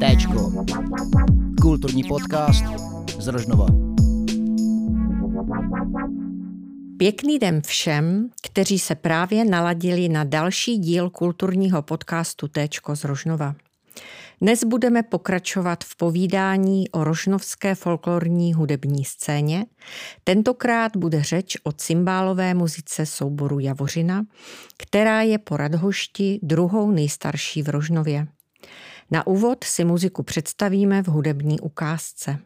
Téčko. Kulturní podcast z Rožnova. Pěkný den všem, kteří se právě naladili na další díl kulturního podcastu Téčko z Rožnova. Dnes budeme pokračovat v povídání o rožnovské folklorní hudební scéně. Tentokrát bude řeč o cymbálové muzice souboru Javořina, která je po Radhošti druhou nejstarší v Rožnově. Na úvod si muziku představíme v hudební ukázce.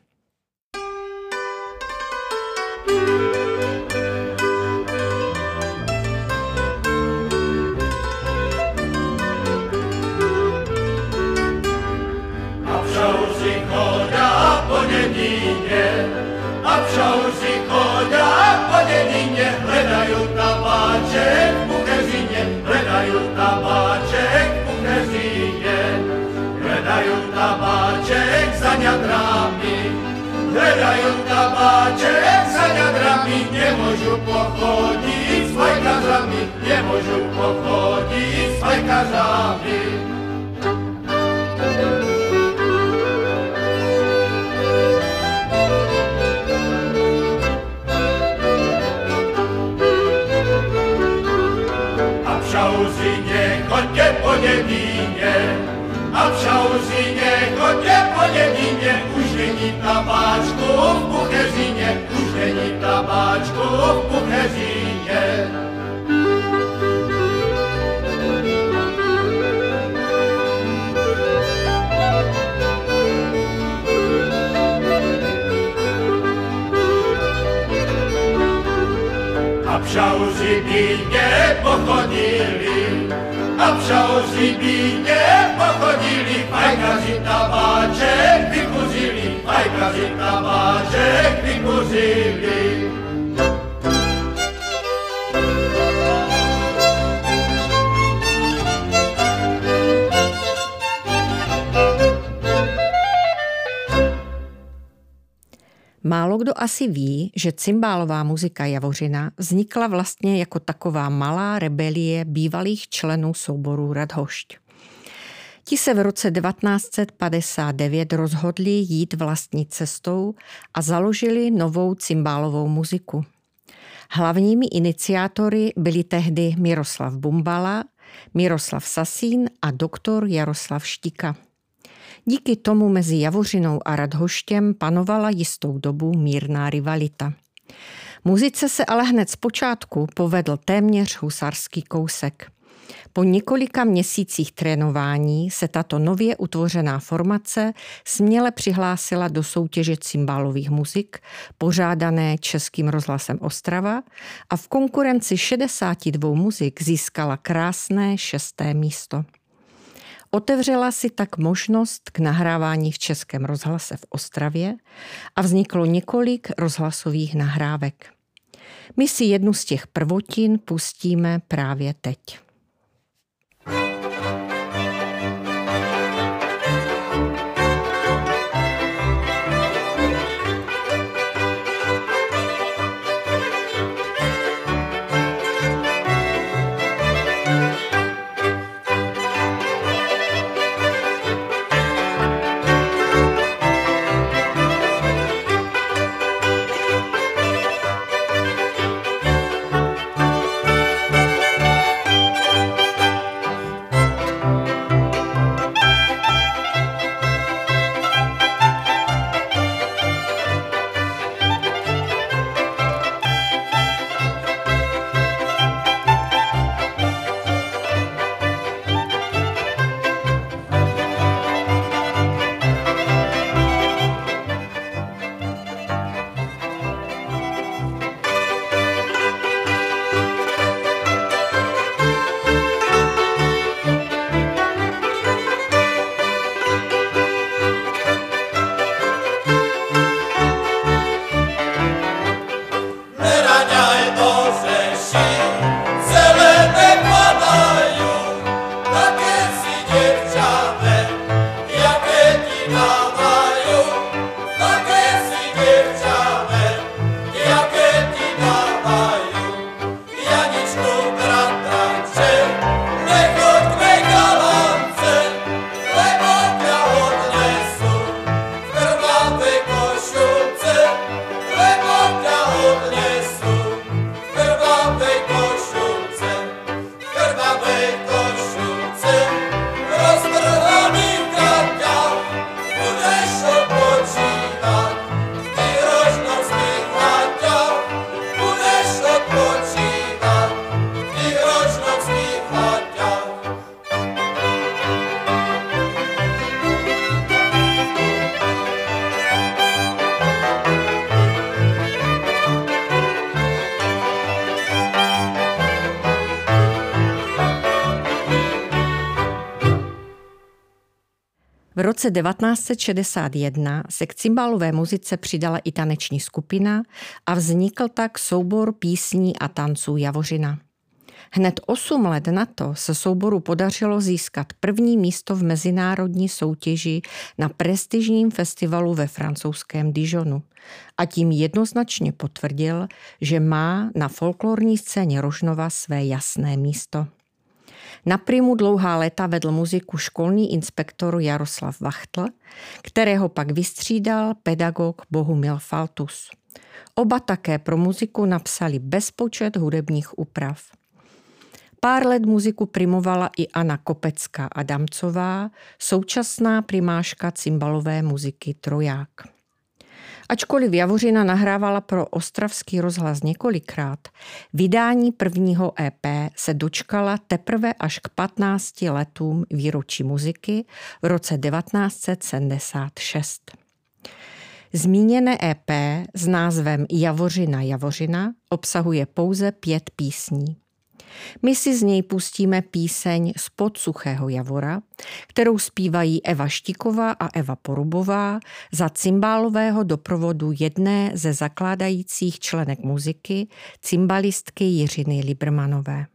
Pace în bucăzinie, plecaiul tabace. Nevíně, už není tabáčku v Bucheřině, už není tabáčku v Bucheřině. A v šauzibíně pochodili, a v šauzibíně pochodili, fajkaři tabáček Málo kdo asi ví, že cymbálová muzika Javořina vznikla vlastně jako taková malá rebelie bývalých členů souboru Radhošť. Ti se v roce 1959 rozhodli jít vlastní cestou a založili novou cymbálovou muziku. Hlavními iniciátory byli tehdy Miroslav Bumbala, Miroslav Sasín a doktor Jaroslav Štika. Díky tomu mezi Javořinou a Radhoštěm panovala jistou dobu mírná rivalita. Muzice se ale hned zpočátku povedl téměř husarský kousek. Po několika měsících trénování se tato nově utvořená formace směle přihlásila do soutěže cymbálových muzik, pořádané Českým rozhlasem Ostrava a v konkurenci 62 muzik získala krásné šesté místo. Otevřela si tak možnost k nahrávání v Českém rozhlase v Ostravě a vzniklo několik rozhlasových nahrávek. My si jednu z těch prvotin pustíme právě teď. Roce 1961 se k cymbálové muzice přidala i taneční skupina a vznikl tak soubor písní a tanců Javořina. Hned 8 let na to se souboru podařilo získat první místo v mezinárodní soutěži na prestižním festivalu ve francouzském Dijonu a tím jednoznačně potvrdil, že má na folklorní scéně Rožnova své jasné místo. Na Primu dlouhá léta vedl muziku školní inspektor Jaroslav Vachtl, kterého pak vystřídal pedagog Bohumil Faltus. Oba také pro muziku napsali bezpočet hudebních úprav. Pár let muziku primovala i Anna Kopecká Adamcová, současná primáška cymbalové muziky Troják. Ačkoliv Javořina nahrávala pro ostravský rozhlas několikrát, vydání prvního EP se dočkala teprve až k 15 letům výročí muziky v roce 1976. Zmíněné EP s názvem Javořina Javořina obsahuje pouze pět písní. My si z něj pustíme píseň Spod suchého javora, kterou zpívají Eva Štiková a Eva Porubová za cymbálového doprovodu jedné ze zakládajících členek muziky, cymbalistky Jiřiny Libermanové.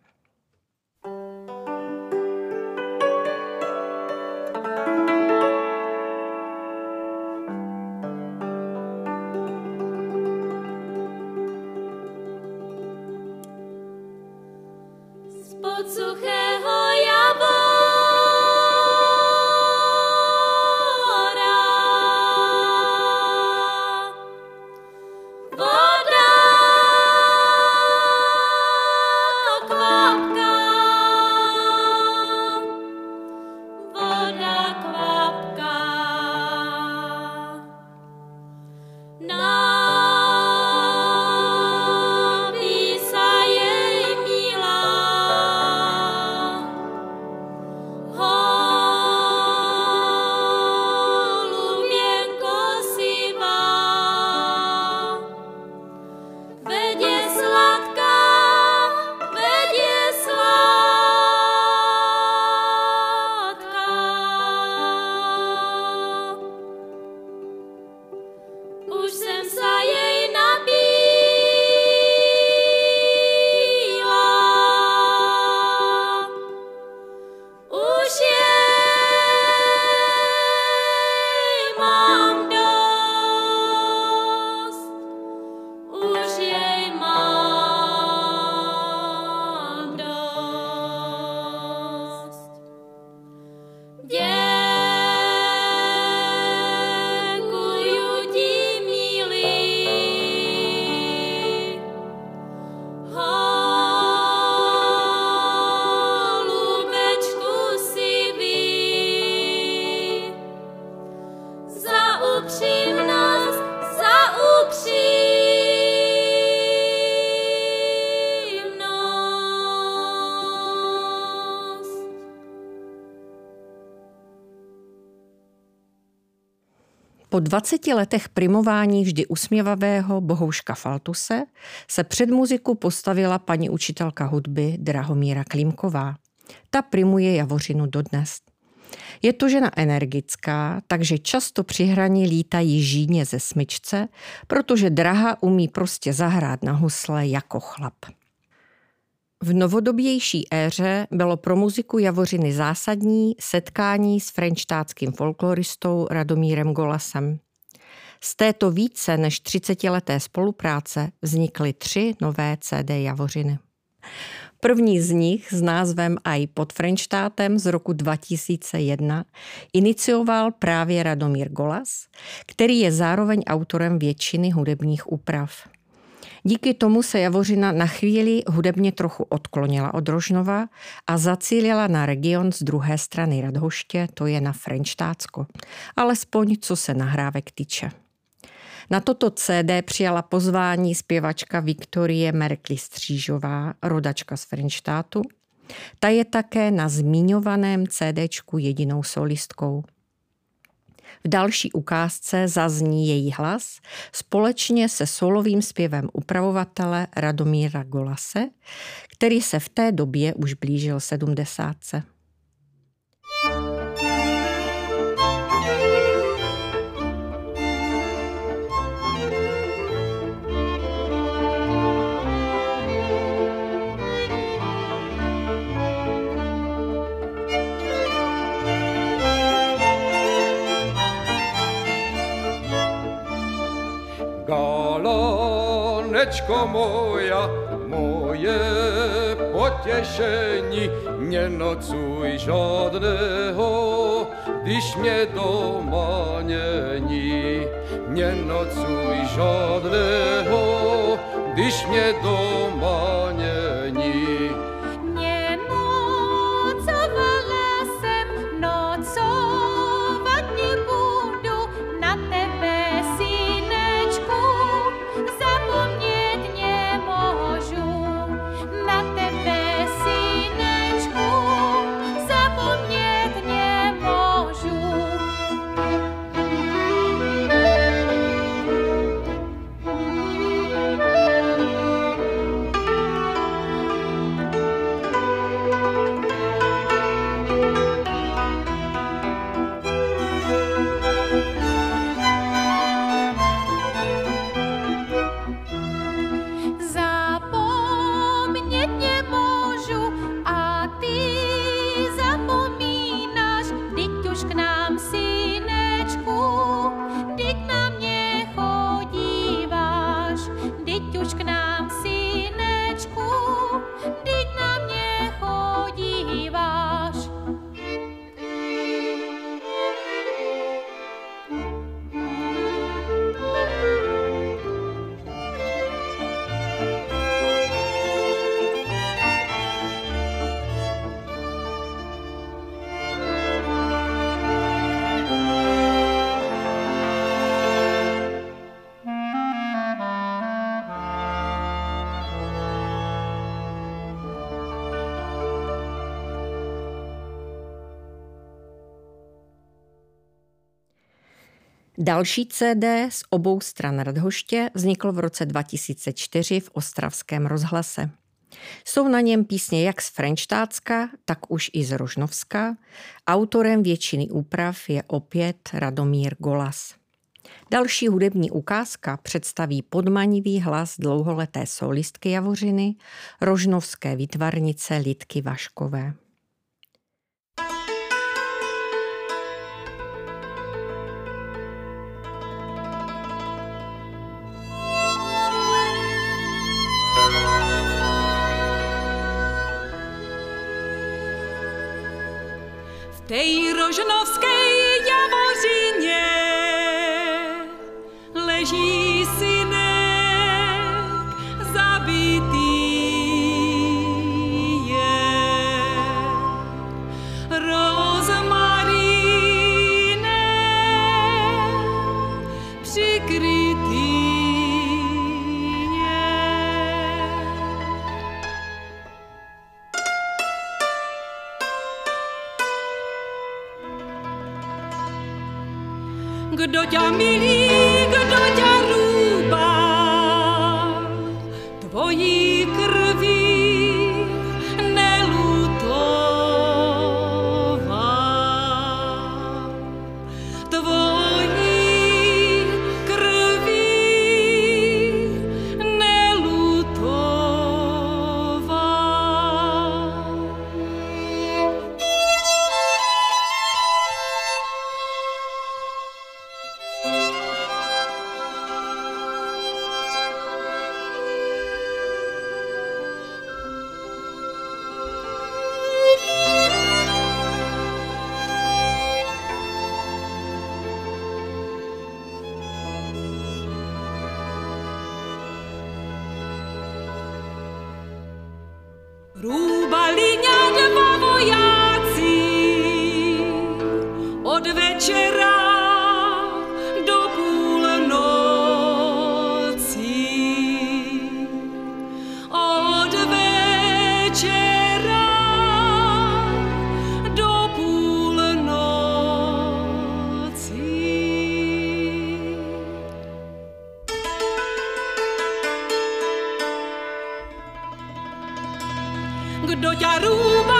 Po 20 letech primování vždy usměvavého bohouška Faltuse se před muziku postavila paní učitelka hudby Drahomíra Klímková. Ta primuje Javořinu dodnes. Je to žena energická, takže často při hraní lítají žíně ze smyčce, protože Draha umí prostě zahrát na husle jako chlap. V novodobější éře bylo pro muziku Javořiny zásadní setkání s frenštátským folkloristou Radomírem Golasem. Z této více než 30-leté spolupráce vznikly tři nové CD Javořiny. První z nich s názvem Aj pod Frenštátem z roku 2001 inicioval právě Radomír Golas, který je zároveň autorem většiny hudebních úprav. Díky tomu se Javořina na chvíli hudebně trochu odklonila od Rožnova a zacílila na region z druhé strany Radhoště, to je na Frenštátsko. Alespoň co se nahrávek týče. Na toto CD přijala pozvání zpěvačka Viktorie Merkli Střížová, rodačka z Frenštátu. Ta je také na zmiňovaném CDčku jedinou solistkou. V další ukázce zazní její hlas společně se solovým zpěvem upravovatele Radomíra Golase, který se v té době už blížil sedmdesátce. Galonečko moja, moje potěšení, nenocuj žádného, když mě doma není. Nenocuj žádného, když mě doma není. Další CD z obou stran Radhoště vznikl v roce 2004 v Ostravském rozhlase. Jsou na něm písně jak z Frenštátska, tak už i z Rožnovska. Autorem většiny úprav je opět Radomír Golas. Další hudební ukázka představí podmanivý hlas dlouholeté solistky Javořiny, rožnovské výtvarnice Lidky Vaškové. tej rożynowskiej. do Yaruba.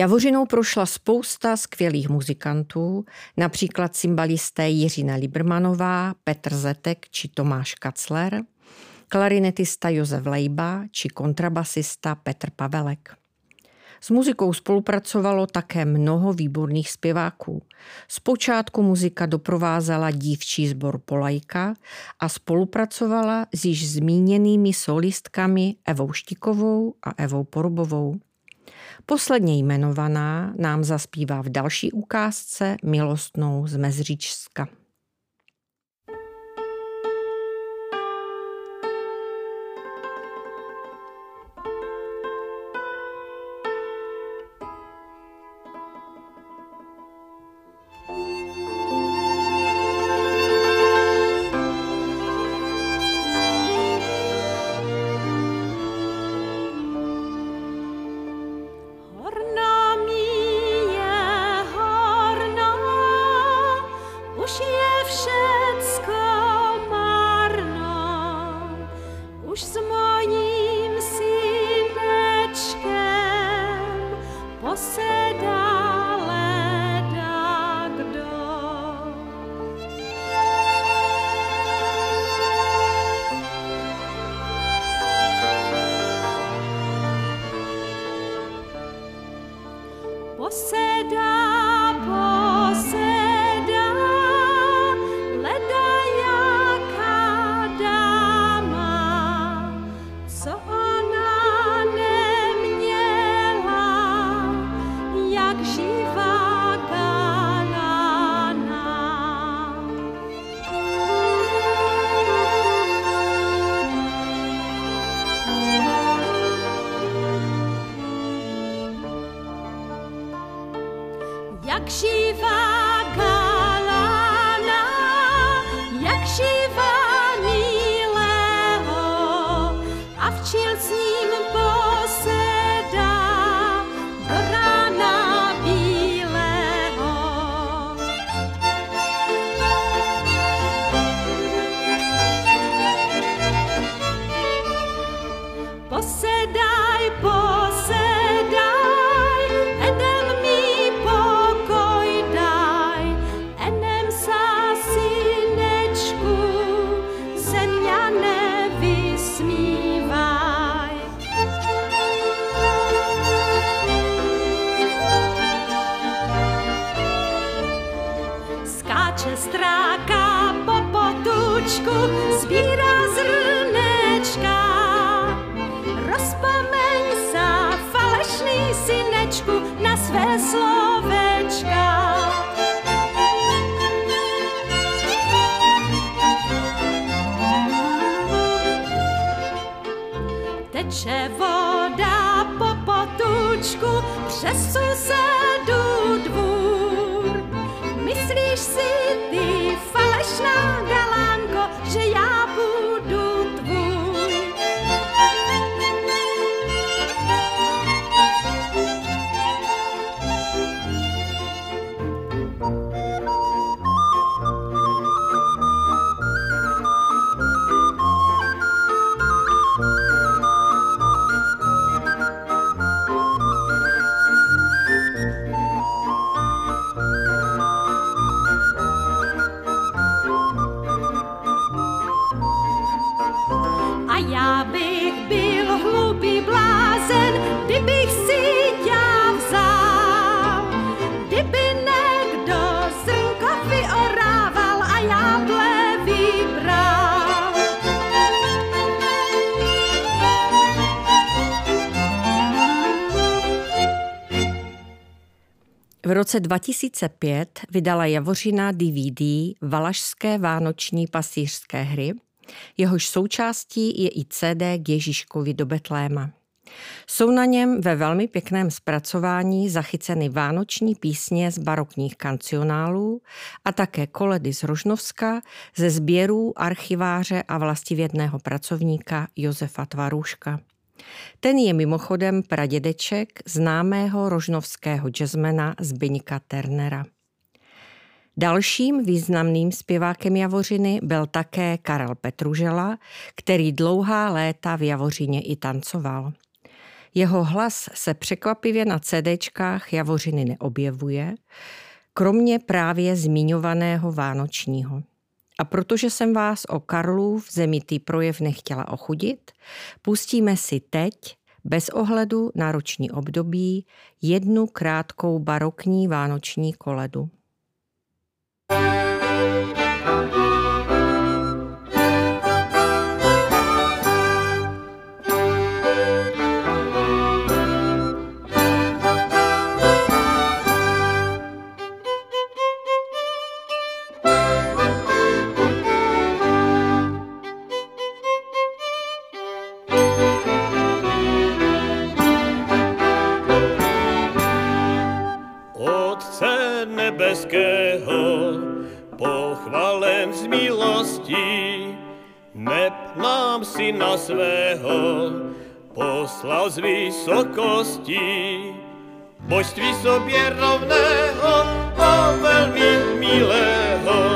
Javořinou prošla spousta skvělých muzikantů, například cymbalisté Jiřina Libermanová, Petr Zetek či Tomáš Kacler, klarinetista Josef Lejba či kontrabasista Petr Pavelek. S muzikou spolupracovalo také mnoho výborných zpěváků. Zpočátku muzika doprovázela dívčí sbor Polajka a spolupracovala s již zmíněnými solistkami Evou Štikovou a Evou Porubovou. Posledně jmenovaná nám zaspívá v další ukázce milostnou z Mezříčska. Roce 2005 vydala Javořina DVD Valašské vánoční pasířské hry, jehož součástí je i CD k Ježíškovi do Betléma. Jsou na něm ve velmi pěkném zpracování zachyceny vánoční písně z barokních kancionálů a také koledy z Rožnovska ze sběrů archiváře a vlastivědného pracovníka Josefa Tvarůška. Ten je mimochodem pradědeček známého rožnovského jazzmana Zbyňka Ternera. Dalším významným zpěvákem Javořiny byl také Karel Petružela, který dlouhá léta v Javořině i tancoval. Jeho hlas se překvapivě na CDčkách Javořiny neobjevuje, kromě právě zmiňovaného Vánočního. A protože jsem vás o Karlův zemitý projev nechtěla ochudit, pustíme si teď, bez ohledu na roční období, jednu krátkou barokní vánoční koledu. Otce vysokostí. Božství sobě rovného a velmi milého,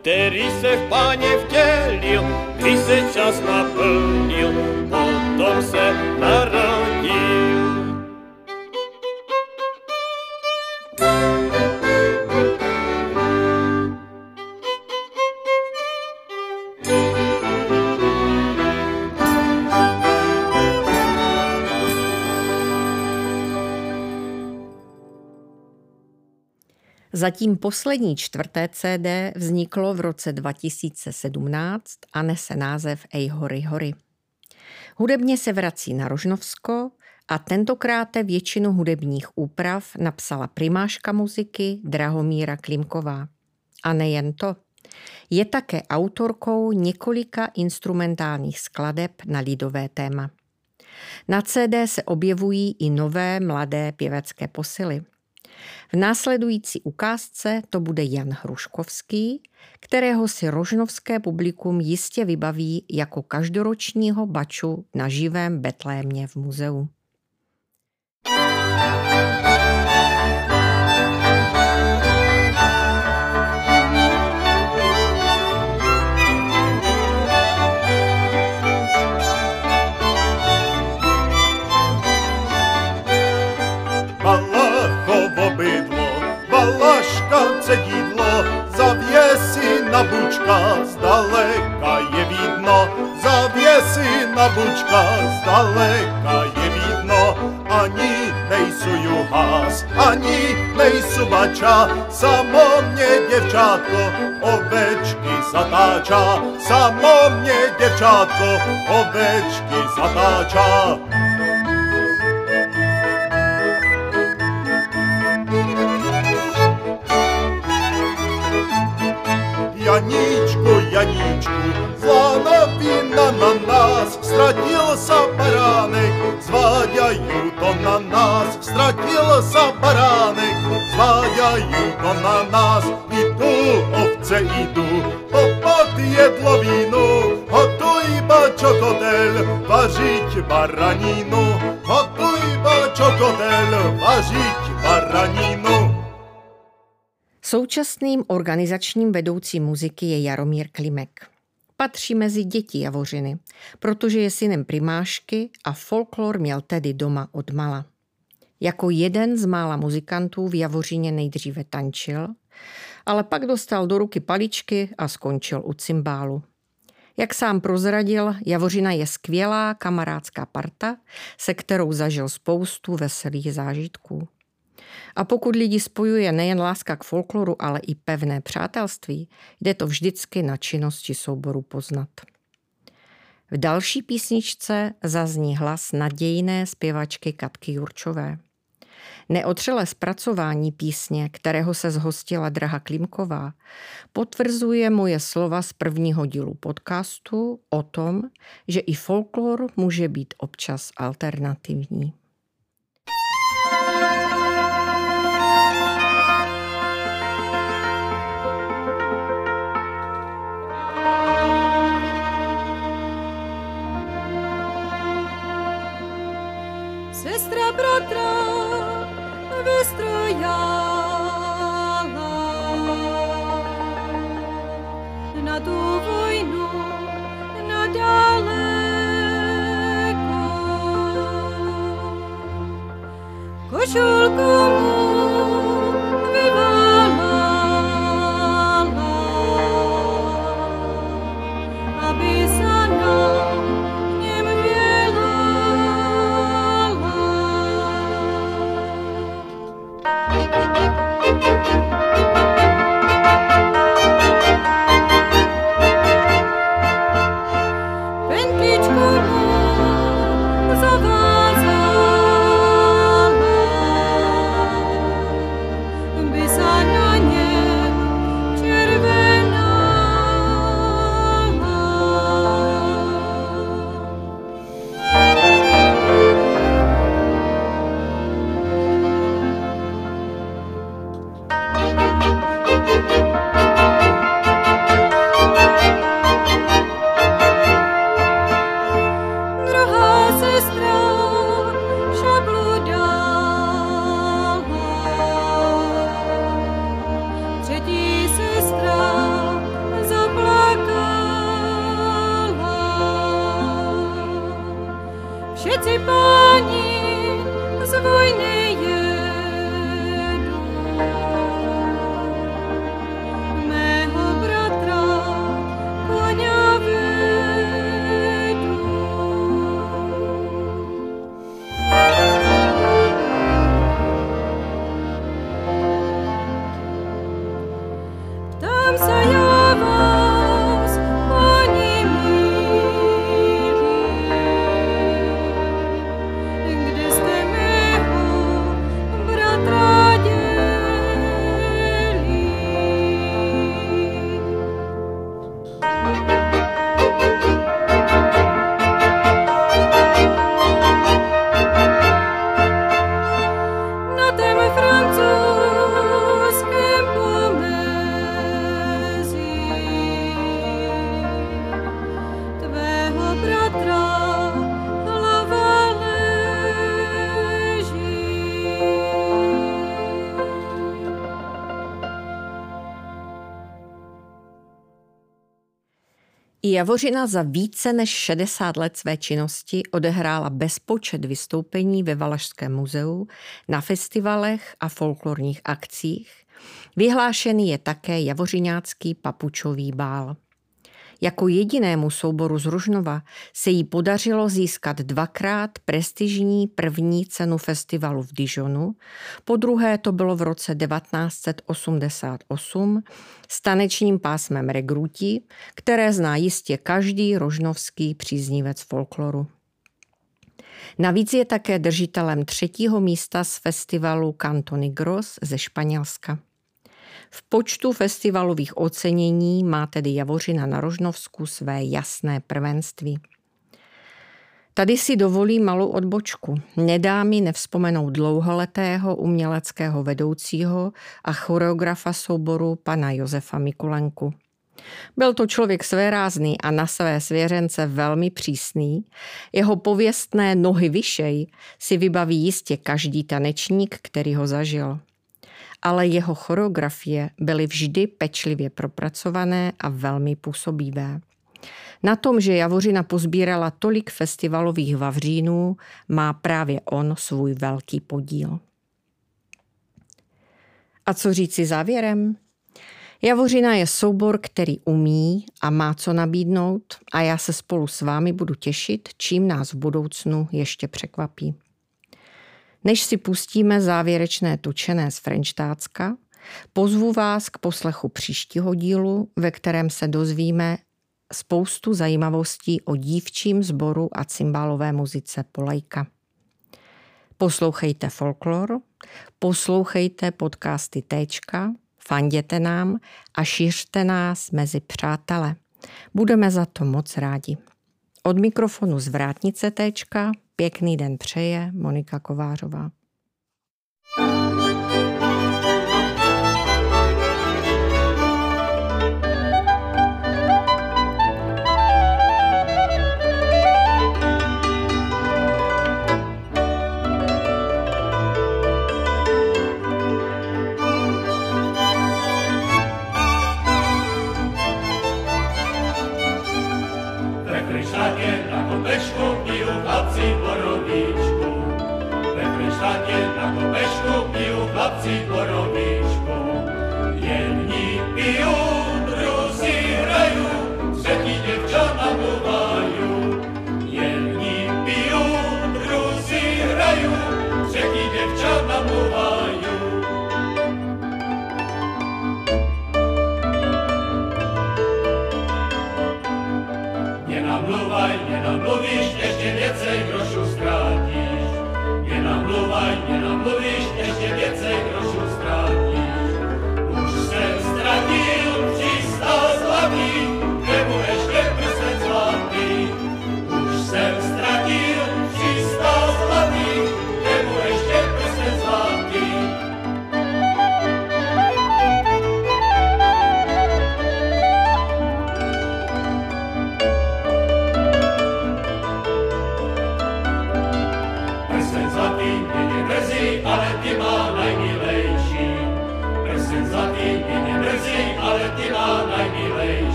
který se v páně vtělil, když se čas naplnil, potom se narodil. Zatím poslední čtvrté CD vzniklo v roce 2017 a nese název Ej hory hory. Hudebně se vrací na Rožnovsko a tentokrát většinu hudebních úprav napsala primáška muziky Drahomíra Klimková. A nejen to. Je také autorkou několika instrumentálních skladeb na lidové téma. Na CD se objevují i nové mladé pěvecké posily. V následující ukázce to bude Jan Hruškovský, kterého si rožnovské publikum jistě vybaví jako každoročního baču na živém Betlémě v muzeu. thank you балашка це дідло, зав'єси на бучка, здалека є видно, зав'єси на бучка, здалека є видно, ані нейсую газ, ані нейсу бача, само мне дівчатко, овечки задача, само мне дівчатко, овечки задача. Яничку, Яничку, зла новина на нас, Стратился бараник, звадяю то на нас, Стратился бараник, звадяю то на нас, Іду, овце, іду, попад єдловіну, Готуй бачокотель, важить бараніну, Готуй бачокотель, важить бараніну. Současným organizačním vedoucím muziky je Jaromír Klimek. Patří mezi děti Javořiny, protože je synem primášky a folklor měl tedy doma od mala. Jako jeden z mála muzikantů v Javořině nejdříve tančil, ale pak dostal do ruky paličky a skončil u cymbálu. Jak sám prozradil, Javořina je skvělá kamarádská parta, se kterou zažil spoustu veselých zážitků. A pokud lidi spojuje nejen láska k folkloru, ale i pevné přátelství, jde to vždycky na činnosti souboru poznat. V další písničce zazní hlas nadějné zpěvačky Katky Jurčové. Neotřelé zpracování písně, kterého se zhostila Draha Klimková, potvrzuje moje slova z prvního dílu podcastu o tom, že i folklor může být občas alternativní. Sestra bratra vystrojala na tu vojnu na daleko. Košulku mu Javořina za více než 60 let své činnosti odehrála bezpočet vystoupení ve Valašském muzeu, na festivalech a folklorních akcích. Vyhlášený je také Javořinácký papučový bál. Jako jedinému souboru z Ružnova se jí podařilo získat dvakrát prestižní první cenu festivalu v Dijonu, po druhé to bylo v roce 1988 s tanečním pásmem Regrutí, které zná jistě každý rožnovský příznivec folkloru. Navíc je také držitelem třetího místa z festivalu Canto Negros ze Španělska. V počtu festivalových ocenění má tedy Javořina na Rožnovsku své jasné prvenství. Tady si dovolí malou odbočku. Nedá mi nevzpomenout dlouholetého uměleckého vedoucího a choreografa souboru pana Josefa Mikulenku. Byl to člověk svérázný a na své svěřence velmi přísný. Jeho pověstné nohy vyšej si vybaví jistě každý tanečník, který ho zažil. Ale jeho choreografie byly vždy pečlivě propracované a velmi působivé. Na tom, že Javořina pozbírala tolik festivalových vavřínů, má právě on svůj velký podíl. A co říci závěrem? Javořina je soubor, který umí a má co nabídnout a já se spolu s vámi budu těšit, čím nás v budoucnu ještě překvapí. Než si pustíme závěrečné tučené z Frenštácka, pozvu vás k poslechu příštího dílu, ve kterém se dozvíme spoustu zajímavostí o dívčím sboru a cymbálové muzice Polajka. Poslouchejte folklor, poslouchejte podcasty Téčka, fanděte nám a šířte nás mezi přátele. Budeme za to moc rádi. Od mikrofonu z Vrátnice pěkný den přeje Monika Kovářová. Poslouchali jste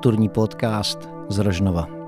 kulturní podcast z Rožnova.